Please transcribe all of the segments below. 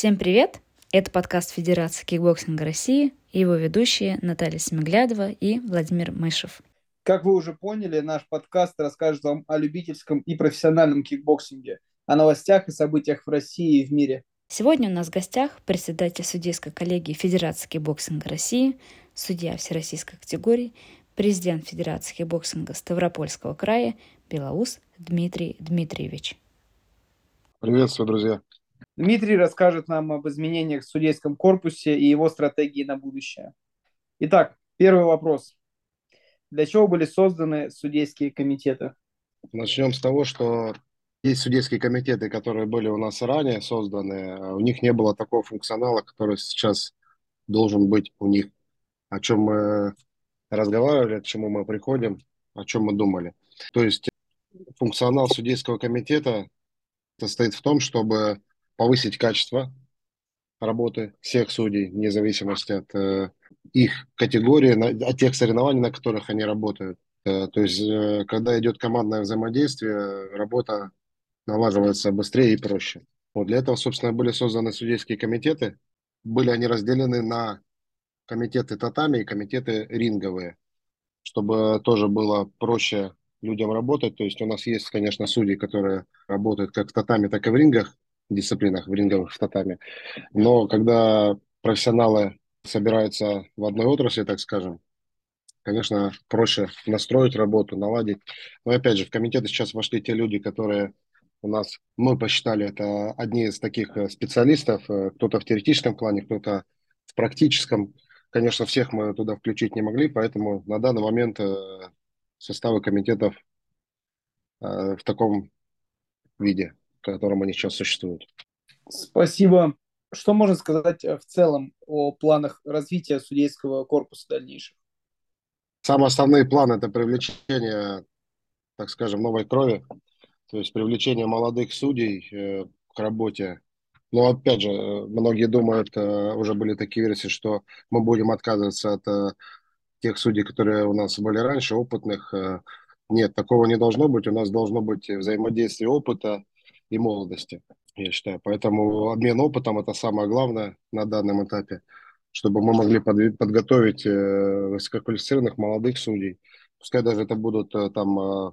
Всем привет! Это подкаст Федерации кикбоксинга России и его ведущие Наталья Семиглядова и Владимир Мышев. Как вы уже поняли, наш подкаст расскажет вам о любительском и профессиональном кикбоксинге, о новостях и событиях в России и в мире. Сегодня у нас в гостях председатель судейской коллегии Федерации кикбоксинга России, судья всероссийской категории, президент Федерации кикбоксинга Ставропольского края Белоус Дмитрий Дмитриевич. Приветствую, друзья. Дмитрий расскажет нам об изменениях в судейском корпусе и его стратегии на будущее. Итак, первый вопрос. Для чего были созданы судейские комитеты? Начнем с того, что есть судейские комитеты, которые были у нас ранее созданы. У них не было такого функционала, который сейчас должен быть у них. О чем мы разговаривали, к чему мы приходим, о чем мы думали. То есть функционал судейского комитета состоит в том, чтобы повысить качество работы всех судей, вне зависимости от э, их категории, на, от тех соревнований, на которых они работают. Э, то есть, э, когда идет командное взаимодействие, работа налаживается быстрее и проще. Вот для этого, собственно, были созданы судейские комитеты. Были они разделены на комитеты татами и комитеты ринговые, чтобы тоже было проще людям работать. То есть у нас есть, конечно, судьи, которые работают как в татами, так и в рингах, дисциплинах, в ринговых в татами. Но когда профессионалы собираются в одной отрасли, так скажем, конечно, проще настроить работу, наладить. Но опять же, в комитеты сейчас вошли те люди, которые у нас, мы посчитали, это одни из таких э, специалистов, э, кто-то в теоретическом плане, кто-то в практическом. Конечно, всех мы туда включить не могли, поэтому на данный момент э, составы комитетов в таком виде в котором они сейчас существуют. Спасибо. Что можно сказать э, в целом о планах развития судейского корпуса дальнейших? Самый основной план – это привлечение, так скажем, новой крови, то есть привлечение молодых судей э, к работе. Но опять же, э, многие думают, уже были такие версии, что мы будем отказываться от тех судей, которые у нас были раньше, опытных. Нет, такого не должно быть. У нас должно быть взаимодействие опыта и молодости, я считаю. Поэтому обмен опытом – это самое главное на данном этапе, чтобы мы могли под, подготовить э, высококвалифицированных молодых судей. Пускай даже это будут э, там э,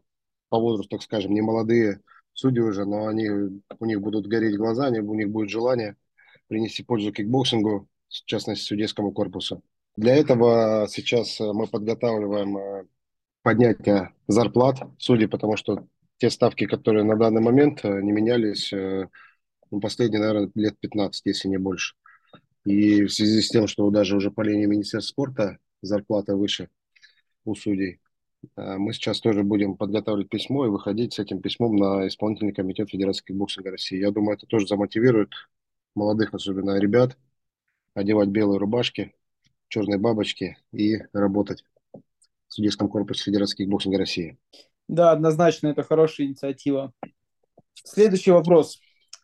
по возрасту, так скажем, не молодые судьи уже, но они, у них будут гореть глаза, у них будет желание принести пользу кикбоксингу, в частности, судейскому корпусу. Для этого сейчас мы подготавливаем поднятие зарплат судей, потому что те ставки, которые на данный момент э, не менялись э, ну, последние, наверное, лет 15, если не больше. И в связи с тем, что даже уже по линии Министерства спорта зарплата выше у судей, э, мы сейчас тоже будем подготавливать письмо и выходить с этим письмом на исполнительный комитет Федерации боксинга России. Я думаю, это тоже замотивирует молодых, особенно ребят, одевать белые рубашки, черные бабочки и работать в судейском корпусе Федерации боксинга России. Да, однозначно, это хорошая инициатива. Следующий вопрос.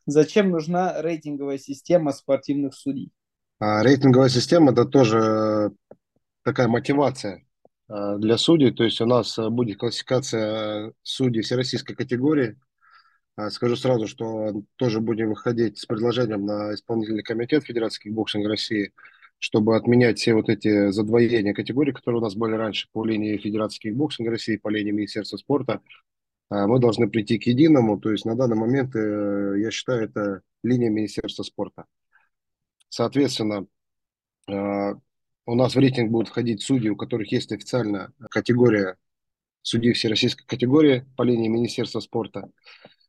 Зачем нужна рейтинговая система спортивных судей? А, рейтинговая система – это тоже такая мотивация а, для судей. То есть у нас будет классификация судей всероссийской категории. А, скажу сразу, что тоже будем выходить с предложением на исполнительный комитет Федерации кикбоксинга России – чтобы отменять все вот эти задвоения категорий, которые у нас были раньше по линии Федерации кикбоксинга России, по линии Министерства спорта, а, мы должны прийти к единому. То есть на данный момент, э, я считаю, это линия Министерства спорта. Соответственно, а, у нас в рейтинг будут входить судьи, у которых есть официальная категория судей всероссийской категории по линии Министерства спорта,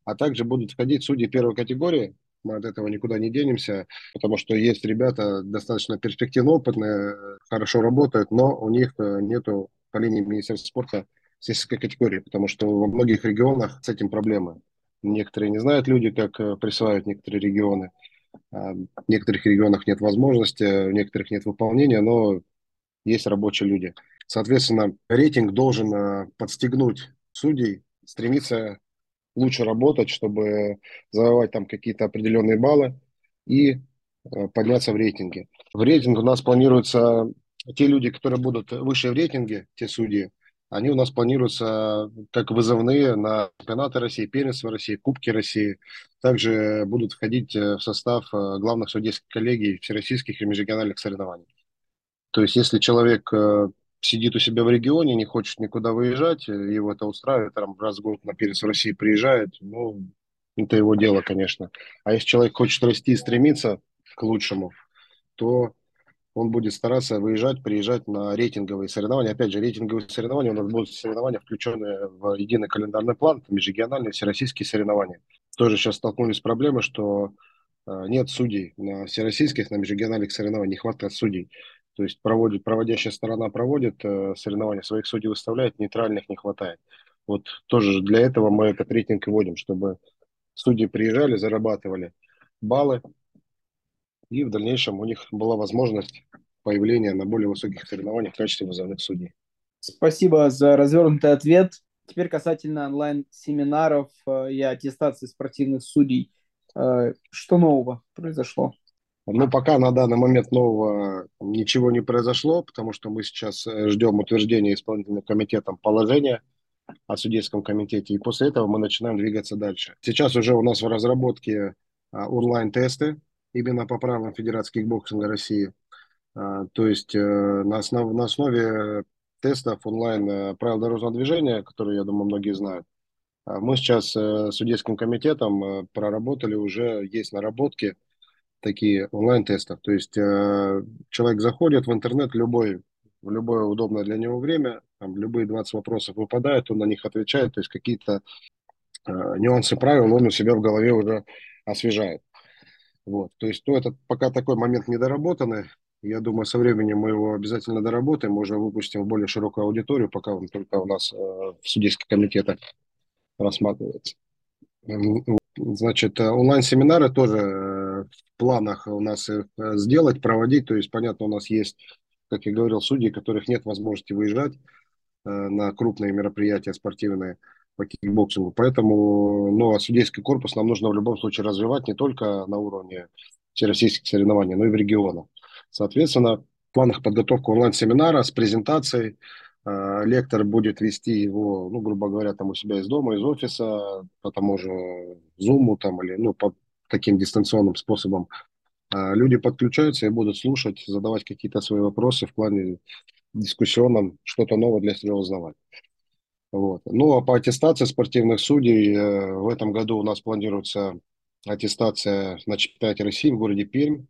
а также будут входить судьи первой категории, мы от этого никуда не денемся, потому что есть ребята достаточно перспективно опытные, хорошо работают, но у них э, нету по линии Министерства спорта сельской категории, потому что во многих регионах с этим проблемы. Некоторые не знают люди, как э, присваивать некоторые регионы. А в некоторых регионах нет возможности, в некоторых нет выполнения, но есть рабочие люди. Соответственно, рейтинг должен э, подстегнуть судей стремиться лучше работать, чтобы завоевать там какие-то определенные баллы и э, подняться в рейтинге. В рейтинг у нас планируются те люди, которые будут выше в рейтинге, те судьи, они у нас планируются как вызовные на чемпионаты России, первенство России, Кубки России. Также будут входить в состав главных судейских коллегий всероссийских и межрегиональных соревнований. То есть, если человек сидит у себя в регионе, не хочет никуда выезжать, его это устраивает, там раз в год на перец в России приезжает, ну, это его дело, конечно. А если человек хочет расти и стремиться к лучшему, то он будет стараться выезжать, приезжать на рейтинговые соревнования. Опять же, рейтинговые соревнования у нас будут соревнования, включенные в единый календарный план, межрегиональные, всероссийские соревнования. Тоже сейчас столкнулись с проблемой, что э, нет судей на всероссийских, на межрегиональных соревнованиях, не хватает судей. То есть проводит, проводящая сторона проводит э, соревнования, своих судей выставляет, нейтральных не хватает. Вот тоже для этого мы этот рейтинг и вводим, чтобы судьи приезжали, зарабатывали баллы, и в дальнейшем у них была возможность появления на более высоких соревнованиях в качестве вызовных судей. Спасибо за развернутый ответ. Теперь касательно онлайн-семинаров э, и аттестации спортивных судей. Э, что нового произошло? Ну, пока на данный момент нового ничего не произошло, потому что мы сейчас э, ждем утверждения исполнительным комитетом положения о судейском комитете, и после этого мы начинаем двигаться дальше. Сейчас уже у нас в разработке а, онлайн-тесты именно по правилам Федерации кикбоксинга России. А, то есть э, на, основ, на основе тестов онлайн э, правил дорожного движения, которые, я думаю, многие знают, а, мы сейчас судейским комитетом проработали уже, есть наработки, такие онлайн-тестов. То есть э, человек заходит в интернет любой, в любое удобное для него время, там любые 20 вопросов выпадают, он на них отвечает, то есть какие-то э, нюансы правил он у себя в голове уже освежает. Вот, то есть, ну, это пока такой момент недоработанный. Я думаю, со временем мы его обязательно доработаем, уже выпустим в более широкую аудиторию, пока он только у нас э, в судейских комитетах рассматривается. Значит, э, онлайн-семинары тоже э, в планах у нас их э, сделать, проводить. То есть, понятно, у нас есть, как я говорил, судьи, которых нет возможности выезжать на крупные мероприятия спортивные по кикбоксингу. Поэтому ну, а судейский корпус нам нужно в любом случае развивать не только на уровне всероссийских соревнований, но и в регионах. Соответственно, в планах подготовка онлайн-семинара с презентацией, Э, лектор будет вести его, ну, грубо говоря, там у себя из дома, из офиса, по тому же Zoom там, или ну, по таким дистанционным способам. Э, люди подключаются и будут слушать, задавать какие-то свои вопросы в плане дискуссионном, что-то новое для себя узнавать. Вот. Ну, а по аттестации спортивных судей э, в этом году у нас планируется аттестация на чемпионате России в городе Пермь.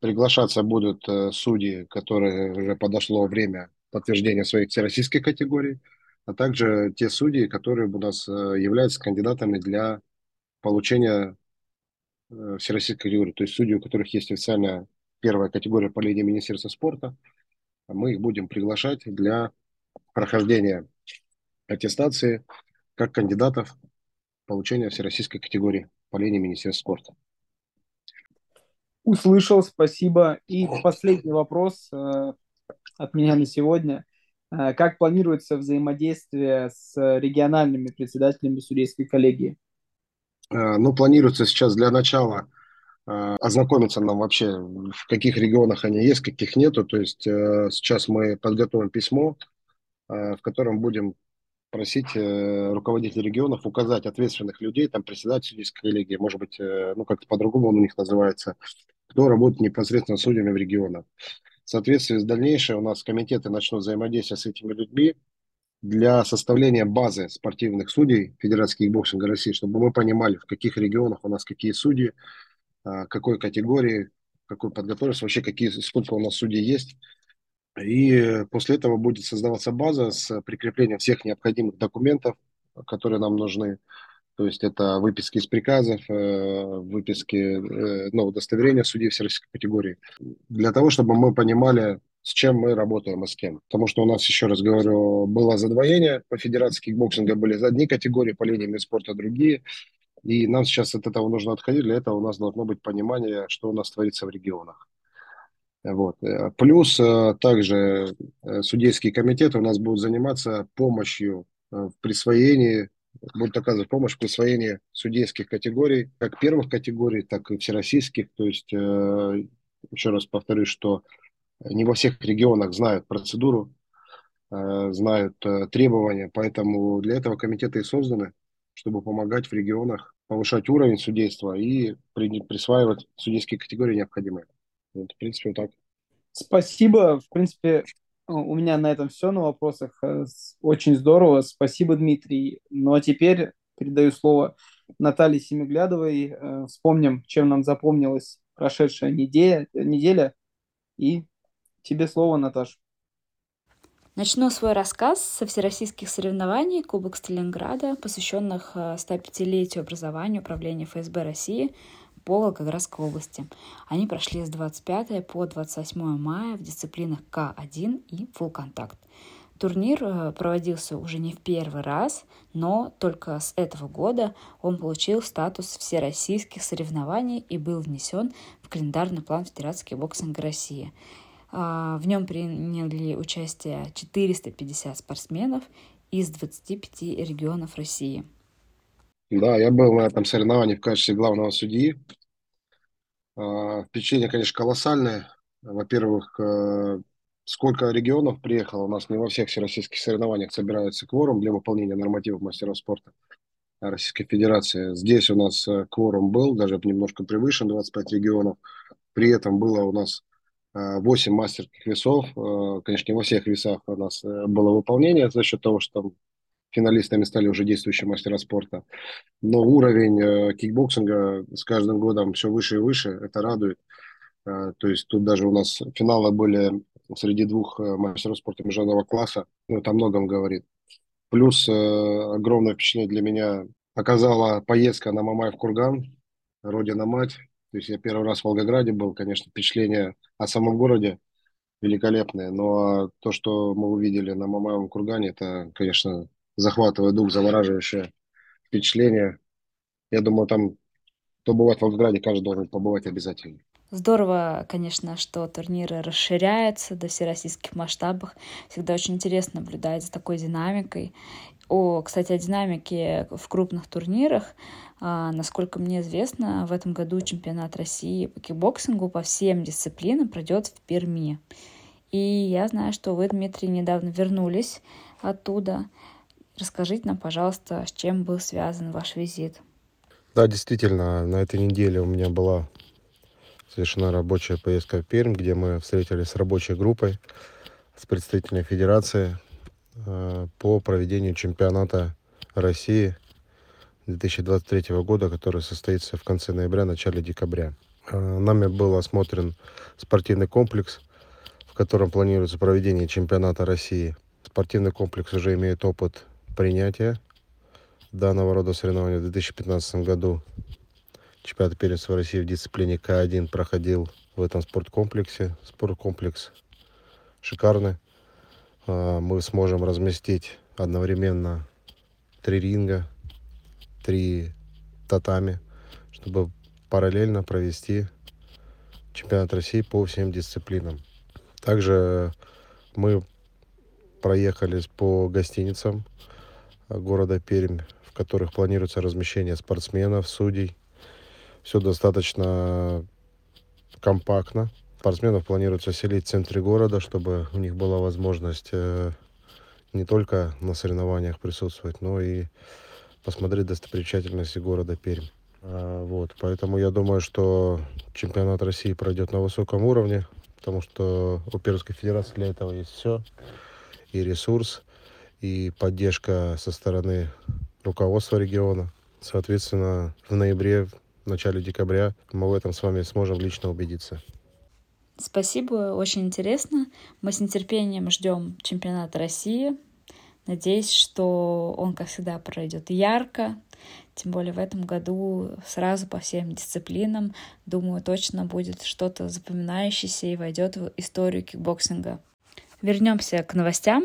Приглашаться будут судьи, которые уже подошло время подтверждения своих всероссийских категорий, а также те судьи, которые у нас э, являются кандидатами для получения э, всероссийской категории. То есть судьи, у которых есть официальная первая категория по линии Министерства спорта, мы их будем приглашать для прохождения аттестации как кандидатов получения всероссийской категории по линии Министерства спорта. Услышал, спасибо. И последний вопрос. Э, от меня на сегодня. Э, как планируется взаимодействие с региональными председателями судейской коллегии? Э, ну, планируется сейчас для начала э, ознакомиться нам вообще, в каких регионах они есть, каких нету. То есть сейчас мы подготовим письмо, в котором будем просить руководителей регионов указать ответственных людей, там председатель судейской коллегии, может быть, ну как-то по-другому он у них называется, кто работает непосредственно с судьями в регионах. В соответствии с дальнейшим у нас комитеты начнут взаимодействовать с этими людьми для составления базы спортивных судей Федерации боксинга России, чтобы мы понимали, в каких регионах у нас какие судьи, а, какой категории, какой подготовленности, вообще какие, сколько у нас судей есть. И после этого будет создаваться база с прикреплением всех необходимых документов, которые нам нужны, то есть это выписки из приказов, э, выписки, э, ну, удостоверения судей всероссийской категории, для того, чтобы мы понимали, с чем мы работаем и с кем. Потому что у нас, еще раз говорю, было задвоение, по федерации кикбоксинга были одни категории, по линии Минспорта другие, и нам сейчас от этого нужно отходить, для этого у нас должно быть понимание, что у нас творится в регионах. Вот. Э, плюс также судейские комитеты у нас будут заниматься помощью в присвоении будет оказывать помощь в присвоении судейских категорий, как первых категорий, так и всероссийских. То есть, э, еще раз повторюсь, что не во всех регионах знают процедуру э, знают э, требования, поэтому для этого комитеты и созданы, чтобы помогать в регионах повышать уровень судейства и при, присваивать судейские категории необходимые. Вот, в принципе, вот так. Спасибо. В принципе, у меня на этом все на вопросах. Очень здорово. Спасибо, Дмитрий. Ну а теперь передаю слово Наталье Семиглядовой. Вспомним, чем нам запомнилась прошедшая неделя, неделя. И тебе слово, Наташа. Начну свой рассказ со всероссийских соревнований Кубок Сталинграда, посвященных 105-летию э, образования Управления ФСБ России по Волгоградской области. Они прошли с 25 по 28 мая в дисциплинах К1 и Full контакт. Турнир э, проводился уже не в первый раз, но только с этого года он получил статус всероссийских соревнований и был внесен в календарный план Федерации боксинга России. А, в нем приняли участие 450 спортсменов из 25 регионов России. Да, я был на этом соревновании в качестве главного судьи. А, впечатление, конечно, колоссальное. Во-первых, э, сколько регионов приехало. У нас не во всех всероссийских соревнованиях собирается кворум для выполнения нормативов мастеров спорта Российской Федерации. Здесь у нас э, кворум был, даже немножко превышен, 25 регионов. При этом было у нас 8 мастерских весов. Э, конечно, не во всех весах у нас э, было выполнение за счет того, что там финалистами стали уже действующие мастера спорта. Но уровень э, кикбоксинга с каждым годом все выше и выше. Это радует. То есть тут даже у нас финалы были среди двух мастеров спорта международного класса. Ну, это о многом говорит. Плюс огромное впечатление для меня оказала поездка на Мамаев Курган, родина-мать. То есть я первый раз в Волгограде был, конечно, впечатление о самом городе великолепное, но то, что мы увидели на Мамаевом кургане, это, конечно, захватывает дух, завораживающее впечатление. Я думаю, там, кто бывает в Волгограде, каждый должен побывать обязательно. Здорово, конечно, что турниры расширяются до всероссийских масштабов. Всегда очень интересно наблюдать за такой динамикой. О, кстати, о динамике в крупных турнирах. А, насколько мне известно, в этом году чемпионат России по кикбоксингу по всем дисциплинам пройдет в Перми. И я знаю, что вы, Дмитрий, недавно вернулись оттуда. Расскажите нам, пожалуйста, с чем был связан ваш визит. Да, действительно, на этой неделе у меня была совершена рабочая поездка в Пермь, где мы встретились с рабочей группой, с представителями федерации по проведению чемпионата России – 2023 года, который состоится в конце ноября, начале декабря. А, нами был осмотрен спортивный комплекс, в котором планируется проведение чемпионата России. Спортивный комплекс уже имеет опыт принятия данного рода соревнований. В 2015 году чемпионат первенства России в дисциплине К1 проходил в этом спорткомплексе. Спорткомплекс шикарный. А, мы сможем разместить одновременно три ринга, три татами, чтобы параллельно провести чемпионат России по всем дисциплинам. Также мы проехались по гостиницам города Пермь, в которых планируется размещение спортсменов, судей. Все достаточно компактно. Спортсменов планируется селить в центре города, чтобы у них была возможность э, не только на соревнованиях присутствовать, но и посмотреть достопримечательности города Пермь. А, вот, поэтому я думаю, что чемпионат России пройдет на высоком уровне, потому что у Пермской Федерации для этого есть все, и ресурс, и поддержка со стороны руководства региона. Соответственно, в ноябре, в начале декабря мы в этом с вами сможем лично убедиться. Спасибо, очень интересно. Мы с нетерпением ждем чемпионата России Надеюсь, что он, как всегда, пройдет ярко. Тем более в этом году сразу по всем дисциплинам, думаю, точно будет что-то запоминающееся и войдет в историю кикбоксинга. Вернемся к новостям.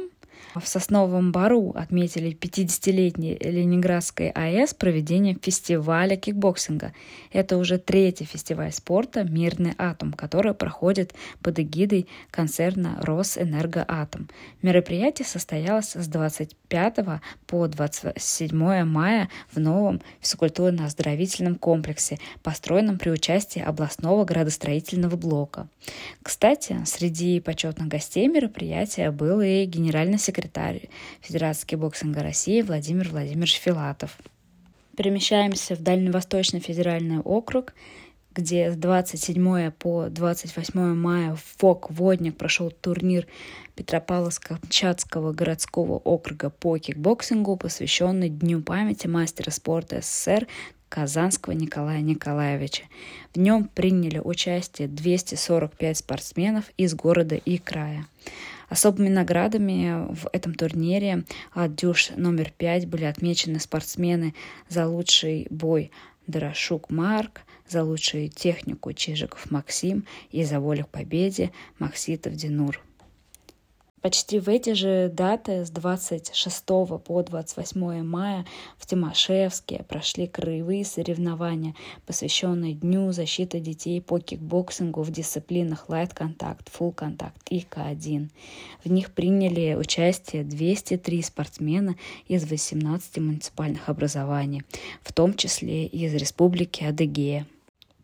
В Сосновом Бору отметили 50-летие Ленинградской АЭС проведением фестиваля кикбоксинга. Это уже третий фестиваль спорта «Мирный атом», который проходит под эгидой концерна «Росэнергоатом». Мероприятие состоялось с 25 по 27 мая в новом физкультурно-оздоровительном комплексе, построенном при участии областного градостроительного блока. Кстати, среди почетных гостей мероприятия был и генеральный секретарь Федерации боксинга России Владимир Владимирович Филатов. Перемещаемся в Дальневосточный федеральный округ, где с 27 по 28 мая в ФОК «Водник» прошел турнир Петропавловско-Камчатского городского округа по кикбоксингу, посвященный Дню памяти мастера спорта СССР Казанского Николая Николаевича. В нем приняли участие 245 спортсменов из города и края. Особыми наградами в этом турнире от дюш номер 5 были отмечены спортсмены за лучший бой Дорошук Марк, за лучшую технику Чижиков Максим и за волю к победе Макситов Динур. Почти в эти же даты с 26 по 28 мая в Тимашевске прошли краевые соревнования, посвященные Дню защиты детей по кикбоксингу в дисциплинах Full Contact и К1. В них приняли участие 203 спортсмена из 18 муниципальных образований, в том числе из Республики Адыгея.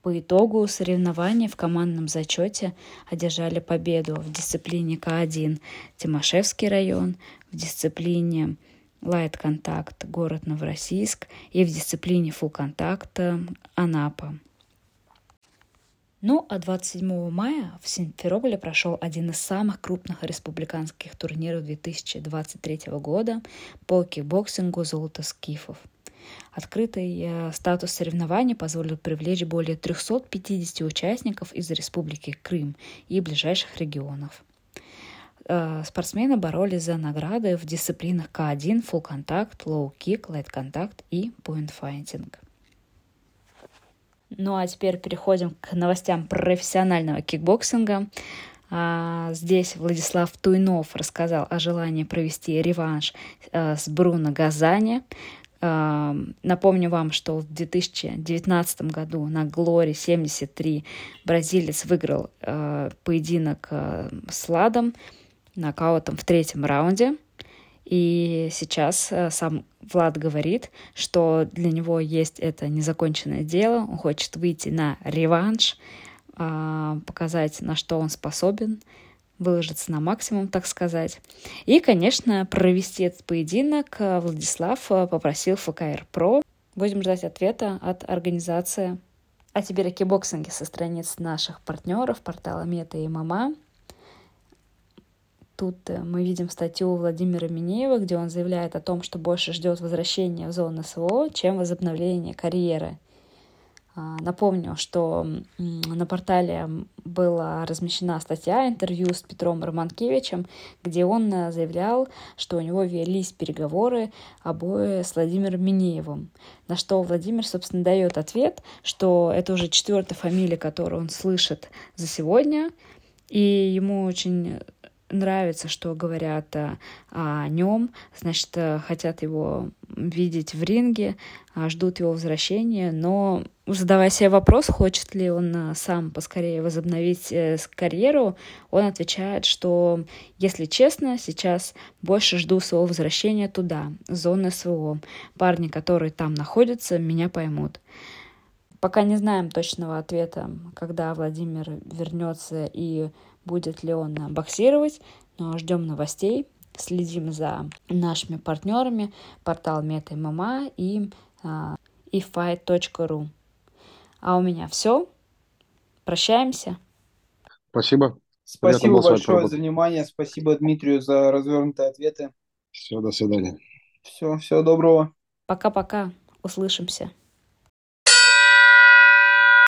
По итогу соревнований в командном зачете одержали победу в дисциплине К1 Тимашевский район, в дисциплине Light Contact город Новороссийск и в дисциплине Full Contact Анапа. Ну а 27 мая в Симферополе прошел один из самых крупных республиканских турниров 2023 года по кикбоксингу «Золото скифов». Открытый э, статус соревнований позволил привлечь более 350 участников из Республики Крым и ближайших регионов. Э, спортсмены боролись за награды в дисциплинах К1, Full Contact, Low Kick, Light Contact и Point Fighting. Ну а теперь переходим к новостям профессионального кикбоксинга. А, здесь Владислав Туйнов рассказал о желании провести реванш с Бруно Газани. Напомню вам, что в 2019 году на Glory 73 бразилец выиграл э, поединок э, с Ладом нокаутом в третьем раунде. И сейчас э, сам Влад говорит, что для него есть это незаконченное дело, он хочет выйти на реванш, показать, на что он способен, выложиться на максимум, так сказать. И, конечно, провести этот поединок э, Владислав э, попросил ФКР Про. Будем ждать ответа от организации. А теперь о кибоксинге со страниц наших партнеров, портала Мета и Мама. Тут э, мы видим статью Владимира Минеева, где он заявляет о том, что больше ждет возвращения в зону СВО, чем возобновление карьеры – напомню, что на портале была размещена статья, интервью с Петром Романкевичем, где он э, заявлял, что у него велись переговоры обои с Владимиром Минеевым. На что Владимир, собственно, дает ответ, что это уже четвертая фамилия, которую он слышит за сегодня, и ему очень нравится, что говорят о, о нем, значит, э, хотят его видеть в ринге, а, ждут его возвращения, но задавая себе вопрос, хочет ли он э, сам поскорее возобновить э, карьеру, он отвечает, что, если честно, сейчас больше жду своего возвращения туда, зоны СВО. Парни, которые там находятся, меня поймут. Пока не знаем точного ответа, когда Владимир вернется и будет ли он боксировать, но ждем новостей, следим за нашими партнерами, портал MetaMMA и uh, efight.ru. А у меня все. Прощаемся. Спасибо. Спасибо большое за внимание. Спасибо Дмитрию за развернутые ответы. Все, до свидания. Все, всего доброго. Пока-пока. Услышимся.